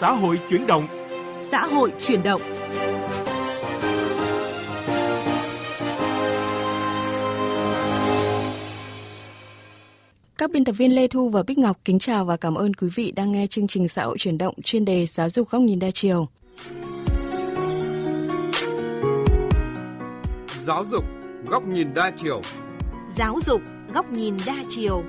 xã hội chuyển động. Xã hội chuyển động. Các biên tập viên Lê Thu và Bích Ngọc kính chào và cảm ơn quý vị đang nghe chương trình xã hội chuyển động chuyên đề giáo dục góc nhìn đa chiều. Giáo dục góc nhìn đa chiều. Giáo dục góc nhìn đa chiều.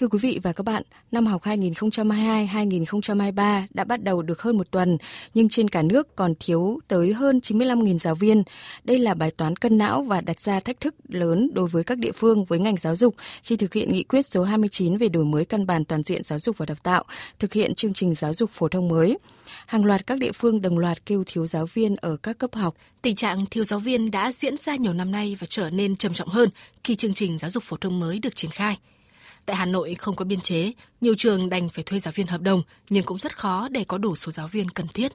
Thưa quý vị và các bạn, năm học 2022-2023 đã bắt đầu được hơn một tuần, nhưng trên cả nước còn thiếu tới hơn 95.000 giáo viên. Đây là bài toán cân não và đặt ra thách thức lớn đối với các địa phương với ngành giáo dục khi thực hiện nghị quyết số 29 về đổi mới căn bản toàn diện giáo dục và đào tạo, thực hiện chương trình giáo dục phổ thông mới. Hàng loạt các địa phương đồng loạt kêu thiếu giáo viên ở các cấp học. Tình trạng thiếu giáo viên đã diễn ra nhiều năm nay và trở nên trầm trọng hơn khi chương trình giáo dục phổ thông mới được triển khai. Tại Hà Nội không có biên chế, nhiều trường đành phải thuê giáo viên hợp đồng nhưng cũng rất khó để có đủ số giáo viên cần thiết.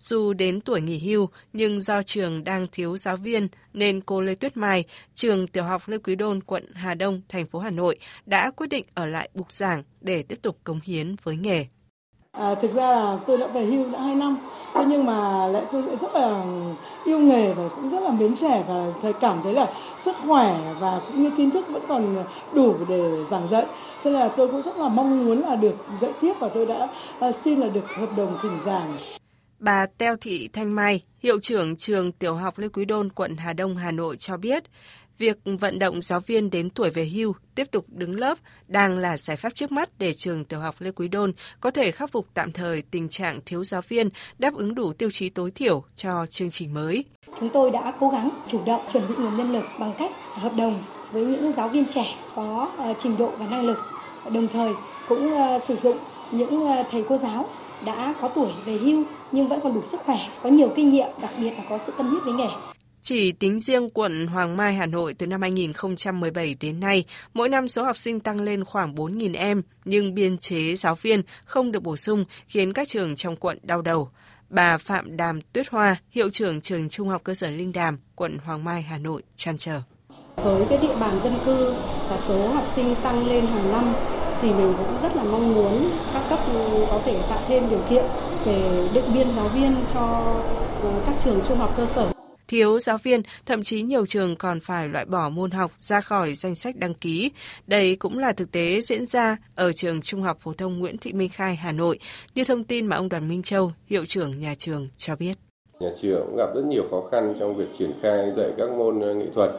Dù đến tuổi nghỉ hưu, nhưng do trường đang thiếu giáo viên nên cô Lê Tuyết Mai, trường tiểu học Lê Quý Đôn, quận Hà Đông, thành phố Hà Nội đã quyết định ở lại bục giảng để tiếp tục cống hiến với nghề. À, thực ra là tôi đã về hưu đã 2 năm, thế nhưng mà lại tôi lại rất là yêu nghề và cũng rất là mến trẻ và thầy cảm thấy là sức khỏe và cũng như kiến thức vẫn còn đủ để giảng dạy. Cho nên là tôi cũng rất là mong muốn là được dạy tiếp và tôi đã à, xin là được hợp đồng thỉnh giảng. Bà Teo Thị Thanh Mai, hiệu trưởng trường tiểu học Lê Quý Đôn, quận Hà Đông, Hà Nội cho biết, việc vận động giáo viên đến tuổi về hưu tiếp tục đứng lớp đang là giải pháp trước mắt để trường tiểu học Lê Quý Đôn có thể khắc phục tạm thời tình trạng thiếu giáo viên đáp ứng đủ tiêu chí tối thiểu cho chương trình mới. Chúng tôi đã cố gắng chủ động chuẩn bị nguồn nhân lực bằng cách hợp đồng với những giáo viên trẻ có ờ, trình độ và năng lực, đồng thời cũng ờ, sử dụng những ờ, thầy cô giáo đã có tuổi về hưu nhưng vẫn còn đủ sức khỏe, có nhiều kinh nghiệm, đặc biệt là có sự tâm huyết với nghề. Chỉ tính riêng quận Hoàng Mai, Hà Nội từ năm 2017 đến nay, mỗi năm số học sinh tăng lên khoảng 4.000 em, nhưng biên chế giáo viên không được bổ sung khiến các trường trong quận đau đầu. Bà Phạm Đàm Tuyết Hoa, hiệu trưởng trường Trung học cơ sở Linh Đàm, quận Hoàng Mai, Hà Nội, chăn trở. Với cái địa bàn dân cư và số học sinh tăng lên hàng năm thì mình cũng rất là mong muốn các cấp có thể tạo thêm điều kiện về định biên giáo viên cho các trường trung học cơ sở thiếu giáo viên, thậm chí nhiều trường còn phải loại bỏ môn học ra khỏi danh sách đăng ký. Đây cũng là thực tế diễn ra ở trường Trung học phổ thông Nguyễn Thị Minh Khai, Hà Nội, như thông tin mà ông Đoàn Minh Châu, hiệu trưởng nhà trường cho biết. Nhà trường cũng gặp rất nhiều khó khăn trong việc triển khai dạy các môn ờ, nghệ thuật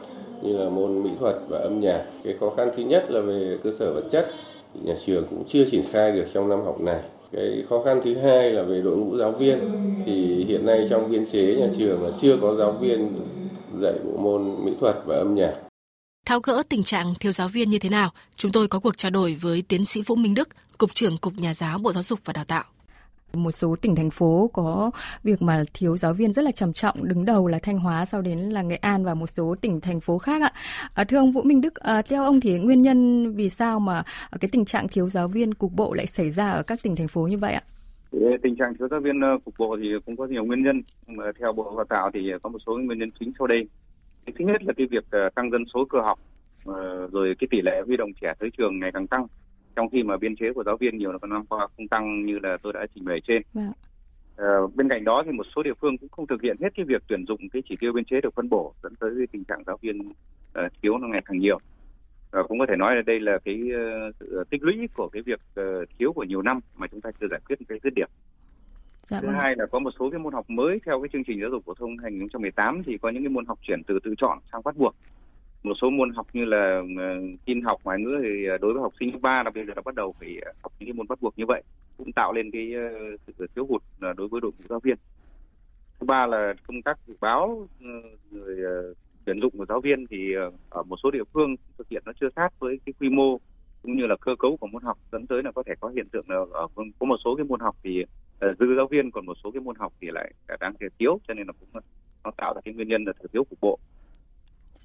như là môn mỹ thuật và âm nhạc. Cái khó khăn thứ nhất là về cơ sở vật chất, nhà trường cũng chưa triển khai được trong năm học này cái khó khăn thứ hai là về đội ngũ giáo viên thì hiện nay trong biên chế nhà trường là chưa có giáo viên dạy bộ môn mỹ thuật và âm nhạc Tháo gỡ tình trạng thiếu giáo viên như thế nào, chúng tôi có cuộc trao đổi với tiến sĩ Vũ Minh Đức, Cục trưởng Cục Nhà giáo Bộ Giáo dục và Đào tạo. Một số tỉnh thành phố có việc mà thiếu giáo viên rất là trầm trọng, đứng đầu là Thanh Hóa, sau đến là Nghệ An và một số tỉnh thành phố khác ạ. À, thưa ông Vũ Minh Đức, à, theo ông thì nguyên nhân vì sao mà cái tình trạng thiếu giáo viên cục bộ lại xảy ra ở các tỉnh thành phố như vậy ạ? Tình trạng thiếu giáo viên ờ, cục bộ thì cũng có nhiều nguyên nhân, mà theo Bộ Đào tạo thì có một số nguyên nhân chính sau đây. Thứ nhất là cái việc ờ, tăng dân số cơ học, ờ, rồi cái tỷ lệ huy động trẻ tới trường ngày càng tăng trong khi mà biên chế của giáo viên nhiều năm qua không tăng như là tôi đã trình bày trên. Vâng. À, bên cạnh đó thì một số địa phương cũng không thực hiện hết cái việc tuyển dụng cái chỉ tiêu biên chế được phân bổ dẫn tới tình trạng giáo viên uh, thiếu nó ngày càng nhiều. Và cũng có thể nói là đây là cái uh, tích lũy của cái việc uh, thiếu của nhiều năm mà chúng ta chưa giải quyết một cái dứt điểm. Dạ, Thứ vâng. hai là có một số cái môn học mới theo cái chương trình giáo dục phổ thông 2018 thì có những cái môn học chuyển từ tự chọn sang bắt buộc một số môn học như là ờ, tin học ngoại ngữ thì đối với học sinh cấp ba là bây giờ đã bắt đầu phải học những cái môn bắt buộc như vậy cũng tạo lên cái sự thiếu hụt đối với đội ngũ giáo viên thứ ba là công tác dự báo người tuyển dụng của giáo viên thì ở một số địa phương thực hiện nó chưa sát với cái quy mô cũng như là cơ cấu của môn học dẫn tới là có thể có hiện tượng là ở có một số cái môn học thì dư giáo viên còn một số cái môn học thì lại đang thiếu cho nên là cũng nó tạo ra cái nguyên nhân là thiếu cục bộ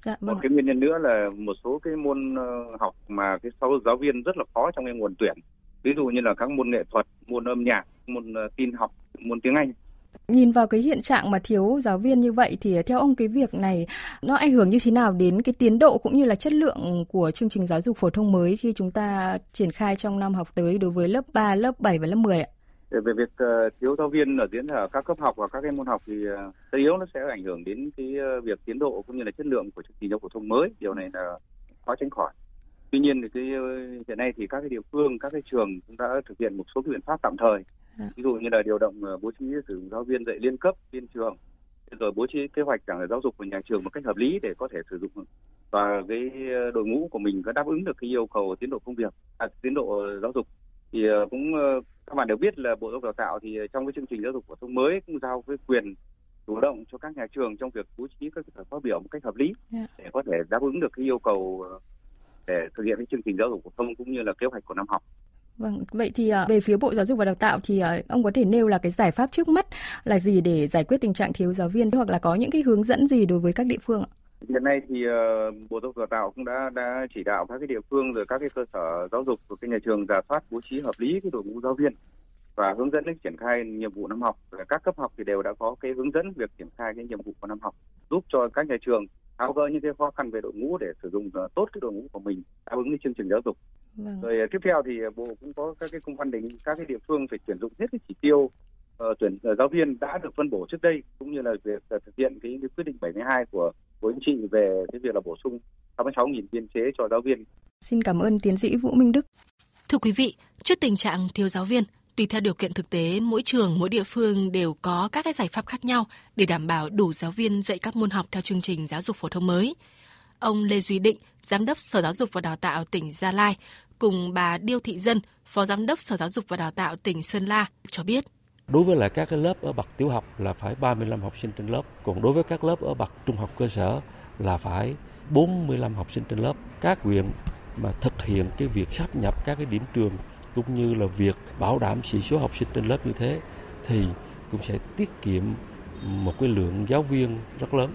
Dạ, vâng. Một cái nguyên nhân nữa là một số cái môn ờ, học mà cái sau giáo viên rất là khó trong cái nguồn tuyển. Ví dụ như là các môn nghệ thuật, môn âm nhạc, môn ờ, tin học, môn tiếng Anh Nhìn vào cái hiện trạng mà thiếu giáo viên như vậy thì theo ông cái việc này nó ảnh hưởng như thế nào đến cái tiến độ cũng như là chất lượng của chương trình giáo dục phổ thông mới khi chúng ta triển khai trong năm học tới đối với lớp 3, lớp 7 và lớp 10 ạ? về việc uh, thiếu giáo viên ở diễn ở các cấp học và các cái môn học thì uh, tất yếu nó sẽ ảnh hưởng đến cái uh, việc tiến độ cũng như là chất lượng của chương trình giáo phổ thông mới. Điều này là khó tránh khỏi. Tuy nhiên thì cái hiện nay thì các cái địa phương các cái trường cũng đã thực hiện một số biện pháp tạm thời dạ. ví dụ như là điều động bố trí sử dụng giáo viên dạy liên cấp liên trường rồi bố trí kế hoạch giảng giáo dục của nhà trường một cách hợp lý để có thể sử dụng và cái đội ngũ của mình có đáp ứng được cái yêu cầu tiến độ công việc à, tiến độ giáo dục thì cũng các bạn đều biết là bộ giáo dục đào tạo thì trong cái chương trình giáo dục phổ thông mới cũng giao cái quyền chủ động cho các nhà trường trong việc bố trí các bài phát biểu một cách hợp lý yeah. Dạ. để có thể đáp ứng được cái yêu cầu ờ, để thực hiện cái chương trình giáo dục phổ thông cũng như là kế hoạch của năm học. Vâng, vậy thì ờ, về phía Bộ Giáo dục và Đào tạo thì ờ, ông có thể nêu là cái giải pháp trước mắt là gì để giải quyết tình trạng thiếu giáo viên hoặc là có những cái hướng dẫn gì đối với các địa phương ạ? Hiện nay thì ờ, Bộ Giáo dục Đào tạo cũng đã đã chỉ đạo các cái địa phương rồi các cái cơ sở giáo dục của cái nhà trường giả soát bố trí hợp lý cái đội ngũ giáo viên và hướng dẫn đến triển khai nhiệm vụ năm học. Các cấp học thì đều đã có cái hướng dẫn việc triển khai cái nhiệm vụ của năm học, giúp cho các nhà trường tháo gỡ những cái khó khăn về đội ngũ để sử dụng uh, tốt cái đội ngũ của mình đáp ứng cái chương trình giáo dục. Vâng. Rồi uh, tiếp theo thì bộ cũng có các cái công văn đề nghị các cái địa phương phải tuyển dụng hết cái chỉ tiêu uh, tuyển uh, giáo viên đã được phân bổ trước đây cũng như là việc uh, thực hiện cái, cái quyết định 72 của Bộ Chính trị về cái việc là bổ sung 66.000 biên chế cho giáo viên. Xin cảm ơn tiến sĩ Vũ Minh Đức. Thưa quý vị, trước tình trạng thiếu giáo viên, tùy theo điều kiện thực tế, mỗi trường, mỗi địa phương đều có các cái giải pháp khác nhau để đảm bảo đủ giáo viên dạy các môn học theo chương trình giáo dục phổ thông mới. Ông Lê Duy Định, Giám đốc Sở Giáo dục và Đào tạo tỉnh Gia Lai, cùng bà Điêu Thị Dân, Phó Giám đốc Sở Giáo dục và Đào tạo tỉnh Sơn La cho biết. Đối với lại các cái lớp ở bậc tiểu học là phải 35 học sinh trên lớp, còn đối với các lớp ở bậc trung học cơ sở là phải 45 học sinh trên lớp. Các huyện mà thực hiện cái việc sắp nhập các cái điểm trường cũng như là việc bảo đảm sĩ số học sinh trên lớp như thế thì cũng sẽ tiết kiệm một cái lượng giáo viên rất lớn.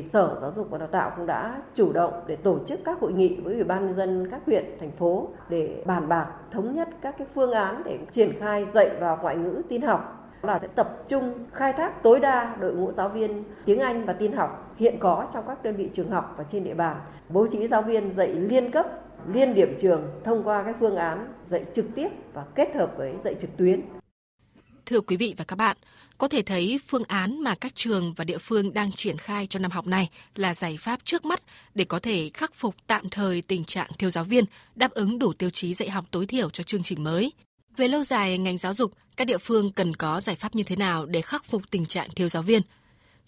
Sở Giáo dục và Đào tạo cũng đã chủ động để tổ chức các hội nghị với Ủy ban nhân dân các huyện, thành phố để bàn bạc thống nhất các cái phương án để triển khai dạy và ngoại ngữ tin học là sẽ tập trung khai thác tối đa đội ngũ giáo viên tiếng Anh và tin học hiện có trong các đơn vị trường học và trên địa bàn, bố trí giáo viên dạy liên cấp, liên điểm trường thông qua các phương án dạy trực tiếp và kết hợp với dạy trực tuyến. Thưa quý vị và các bạn, có thể thấy phương án mà các trường và địa phương đang triển khai cho năm học này là giải pháp trước mắt để có thể khắc phục tạm thời tình trạng thiếu giáo viên, đáp ứng đủ tiêu chí dạy học tối thiểu cho chương trình mới. Về lâu dài, ngành giáo dục, các địa phương cần có giải pháp như thế nào để khắc phục tình trạng thiếu giáo viên?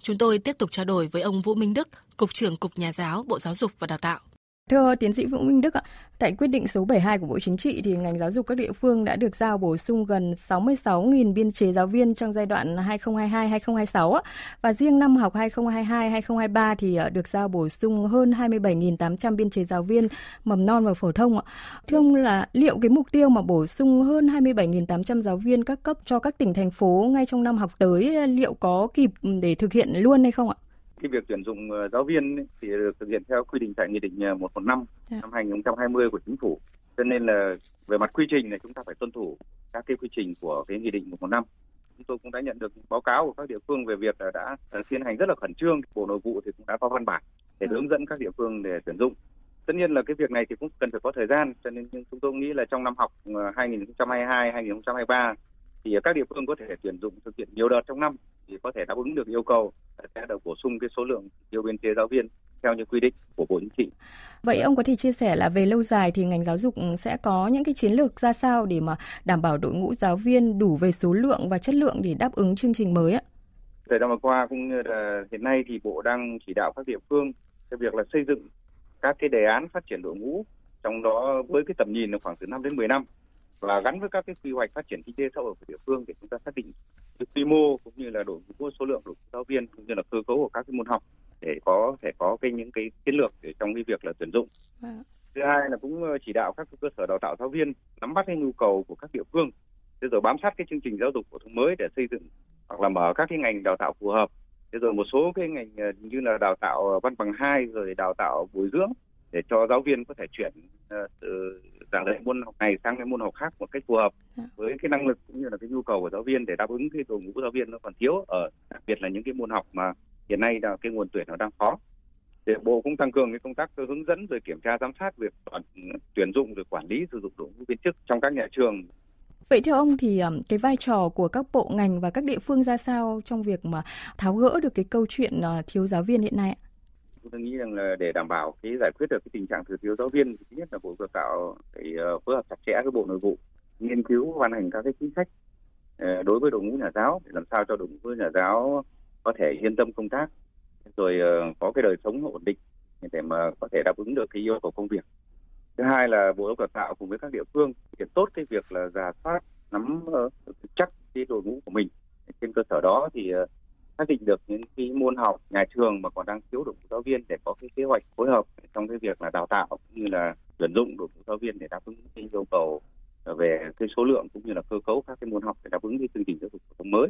Chúng tôi tiếp tục trao đổi với ông Vũ Minh Đức, Cục trưởng Cục Nhà giáo, Bộ Giáo dục và Đào tạo. Thưa tiến sĩ Vũ Minh Đức ạ, tại quyết định số 72 của Bộ Chính trị thì ngành giáo dục các địa phương đã được giao bổ sung gần 66.000 biên chế giáo viên trong giai đoạn 2022-2026 và riêng năm học 2022-2023 thì ờ, được giao bổ sung hơn 27.800 biên chế giáo viên mầm non và phổ thông ạ. Thưa ông là liệu cái mục tiêu mà bổ sung hơn 27.800 giáo viên các cấp cho các tỉnh thành phố ngay trong năm học tới liệu có kịp để thực hiện luôn hay không ạ? Cái việc tuyển dụng ờ, giáo viên thì được thực hiện theo quy định tại nghị định 115 yeah. năm 2020 của chính phủ. Cho nên là về mặt quy trình này chúng ta phải tuân thủ các cái quy trình của cái nghị định 115. Chúng tôi cũng đã nhận được báo cáo của các địa phương về việc đã tiến hành rất là khẩn trương. Bộ Nội vụ thì cũng đã có văn bản để hướng dẫn các địa phương để tuyển dụng. Tất nhiên là cái việc này thì cũng cần phải có thời gian, cho nên chúng tôi nghĩ là trong năm học 2022-2023 ờ, thì các địa phương có thể tuyển dụng thực hiện nhiều đợt trong năm thì có thể đáp ứng được yêu cầu sẽ được bổ sung cái số lượng nhiều biên chế giáo viên theo như quy định của Bộ Chính trị. Vậy ông có thể chia sẻ là về lâu dài thì ngành giáo dục sẽ có những cái chiến lược ra sao để mà đảm bảo đội ngũ giáo viên đủ về số lượng và chất lượng để đáp ứng chương trình mới ạ? Thời gian vừa qua cũng như là hiện nay thì Bộ đang chỉ đạo các địa phương cái việc là xây dựng các cái đề án phát triển đội ngũ trong đó với cái tầm nhìn là khoảng từ 5 đến 10 năm và gắn với các cái quy hoạch phát triển kinh tế xã hội của địa phương để chúng ta xác định cái quy mô cũng như là đội ngũ số lượng đội giáo viên cũng như là cơ cấu của các cái môn học để có thể có cái những cái chiến lược để trong cái việc là tuyển dụng. À. Thứ hai là cũng ờ, chỉ đạo các cơ sở đào tạo giáo viên nắm bắt cái nhu cầu của các địa phương, thế rồi bám sát cái chương trình giáo dục phổ thông mới để xây dựng hoặc là mở các cái ngành đào tạo phù hợp. Thế rồi một số cái ngành ờ, như là đào tạo văn bằng hai rồi đào tạo bồi dưỡng để cho giáo viên có thể chuyển uh, từ giảng dạy môn học này sang cái môn học khác một cách phù hợp dạ. với cái năng lực cũng như là cái nhu cầu của giáo viên để đáp ứng cái đội ngũ giáo viên nó còn thiếu ở đặc biệt là những cái môn học mà hiện nay là cái nguồn tuyển nó đang khó để bộ cũng tăng cường cái công tác hướng dẫn rồi kiểm tra giám sát việc tuyển dụng rồi quản lý sử dụng đội ngũ viên chức trong các nhà trường Vậy theo ông thì cái vai trò của các bộ ngành và các địa phương ra sao trong việc mà tháo gỡ được cái câu chuyện ờ, thiếu giáo viên hiện nay ạ? Tôi nghĩ rằng là để đảm bảo cái giải quyết được cái tình trạng thừa thiếu giáo viên, thứ nhất là bộ đào tạo phải ờ, phối hợp chặt chẽ với bộ nội vụ, nghiên cứu ban hành các cái chính sách ờ, đối với đội ngũ nhà giáo để làm sao cho đội ngũ nhà giáo có thể yên tâm công tác, rồi ờ, có cái đời sống ổn định để mà có thể đáp ứng được cái yêu cầu công việc. Thứ hai là bộ giáo dục đào tạo cùng với các địa phương thực hiện tốt cái việc là giả soát nắm chắc cái đội ngũ của mình. Trên cơ sở đó thì xác định được những cái môn học nhà trường mà còn đang thiếu đội ngũ giáo viên để có cái kế hoạch phối hợp trong cái việc là đào tạo cũng như là tuyển dụng đội ngũ giáo viên để đáp ứng cái yêu cầu về cái số lượng cũng như là cơ cấu các cái môn học để đáp ứng cái chương trình giáo dục phổ thông mới.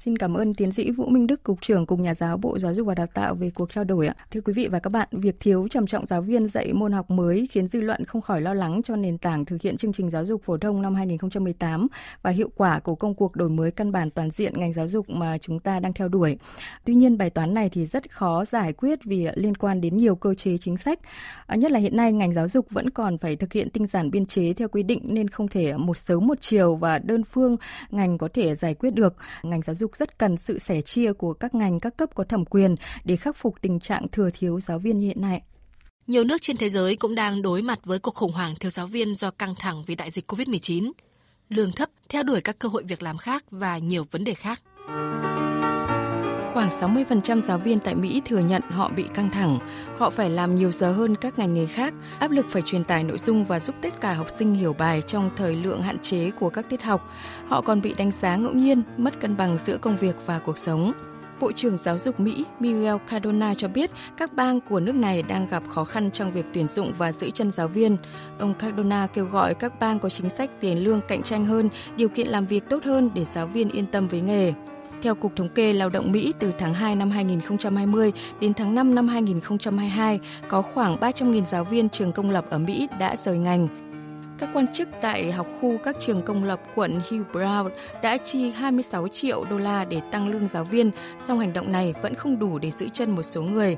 Xin cảm ơn tiến sĩ Vũ Minh Đức, Cục trưởng Cục Nhà giáo Bộ Giáo dục và Đào tạo về cuộc trao đổi ạ. Thưa quý vị và các bạn, việc thiếu trầm trọng giáo viên dạy môn học mới khiến dư luận không khỏi lo lắng cho nền tảng thực hiện chương trình giáo dục phổ thông năm 2018 và hiệu quả của công cuộc đổi mới căn bản toàn diện ngành giáo dục mà chúng ta đang theo đuổi. Tuy nhiên, bài toán này thì rất khó giải quyết vì liên quan đến nhiều cơ chế chính sách. À, nhất là hiện nay ngành giáo dục vẫn còn phải thực hiện tinh giản biên chế theo quy định nên không thể một sớm một chiều và đơn phương ngành có thể giải quyết được. Ngành giáo dục dục rất cần sự sẻ chia của các ngành các cấp có thẩm quyền để khắc phục tình trạng thừa thiếu giáo viên như hiện nay. Nhiều nước trên thế giới cũng đang đối mặt với cuộc khủng hoảng thiếu giáo viên do căng thẳng vì đại dịch COVID-19, lương thấp, theo đuổi các cơ hội việc làm khác và nhiều vấn đề khác. Khoảng 60% giáo viên tại Mỹ thừa nhận họ bị căng thẳng. Họ phải làm nhiều giờ hơn các ngành nghề khác, áp lực phải truyền tải nội dung và giúp tất cả học sinh hiểu bài trong thời lượng hạn chế của các tiết học. Họ còn bị đánh giá ngẫu nhiên, mất cân bằng giữa công việc và cuộc sống. Bộ trưởng Giáo dục Mỹ Miguel Cardona cho biết các bang của nước này đang gặp khó khăn trong việc tuyển dụng và giữ chân giáo viên. Ông Cardona kêu gọi các bang có chính sách tiền lương cạnh tranh hơn, điều kiện làm việc tốt hơn để giáo viên yên tâm với nghề. Theo Cục Thống kê Lao động Mỹ, từ tháng 2 năm 2020 đến tháng 5 năm 2022, có khoảng 300.000 giáo viên trường công lập ở Mỹ đã rời ngành. Các quan chức tại học khu các trường công lập quận Hugh Brown đã chi 26 triệu đô la để tăng lương giáo viên, song hành động này vẫn không đủ để giữ chân một số người.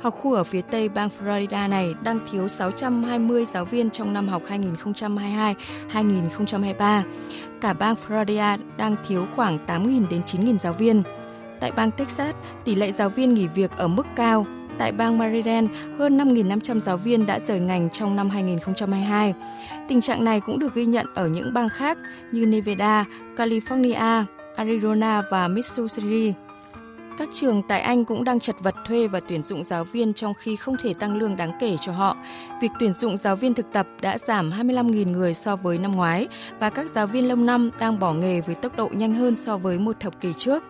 Học khu ở phía tây bang Florida này đang thiếu 620 giáo viên trong năm học 2022-2023 cả bang Florida đang thiếu khoảng 8.000 đến 9.000 giáo viên. Tại bang Texas, tỷ lệ giáo viên nghỉ việc ở mức cao. Tại bang Maryland, hơn 5.500 giáo viên đã rời ngành trong năm 2022. Tình trạng này cũng được ghi nhận ở những bang khác như Nevada, California, Arizona và Missouri. Các trường tại Anh cũng đang chật vật thuê và tuyển dụng giáo viên trong khi không thể tăng lương đáng kể cho họ. Việc tuyển dụng giáo viên thực tập đã giảm 25.000 người so với năm ngoái và các giáo viên lâu năm đang bỏ nghề với tốc độ nhanh hơn so với một thập kỷ trước.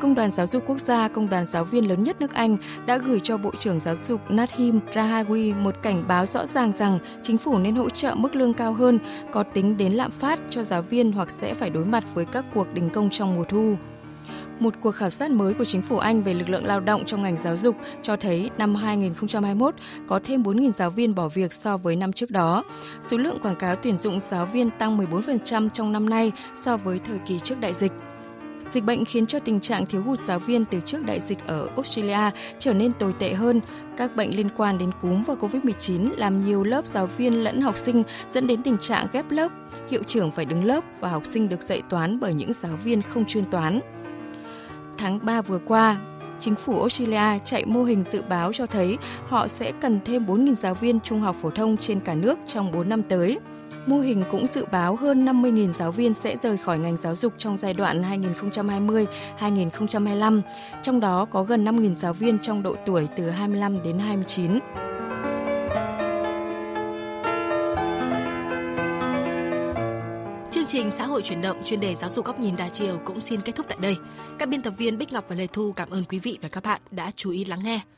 Công đoàn Giáo dục Quốc gia, công đoàn giáo viên lớn nhất nước Anh, đã gửi cho Bộ trưởng Giáo dục Nadhim Rahawi một cảnh báo rõ ràng rằng chính phủ nên hỗ trợ mức lương cao hơn, có tính đến lạm phát cho giáo viên hoặc sẽ phải đối mặt với các cuộc đình công trong mùa thu. Một cuộc khảo sát mới của chính phủ Anh về lực lượng lao động trong ngành giáo dục cho thấy năm 2021 có thêm 4.000 giáo viên bỏ việc so với năm trước đó. Số lượng quảng cáo tuyển dụng giáo viên tăng 14% trong năm nay so với thời kỳ trước đại dịch. Dịch bệnh khiến cho tình trạng thiếu hụt giáo viên từ trước đại dịch ở Australia trở nên tồi tệ hơn. Các bệnh liên quan đến cúm và COVID-19 làm nhiều lớp giáo viên lẫn học sinh dẫn đến tình trạng ghép lớp. Hiệu trưởng phải đứng lớp và học sinh được dạy toán bởi những giáo viên không chuyên toán. Tháng 3 vừa qua, chính phủ Australia chạy mô hình dự báo cho thấy họ sẽ cần thêm 4.000 giáo viên trung học phổ thông trên cả nước trong 4 năm tới. Mô hình cũng dự báo hơn 50.000 giáo viên sẽ rời khỏi ngành giáo dục trong giai đoạn 2020-2025, trong đó có gần 5.000 giáo viên trong độ tuổi từ 25 đến 29. Trình xã hội chuyển động, chuyên đề giáo dục góc nhìn đa chiều cũng xin kết thúc tại đây. Các biên tập viên Bích Ngọc và Lê Thu cảm ơn quý vị và các bạn đã chú ý lắng nghe.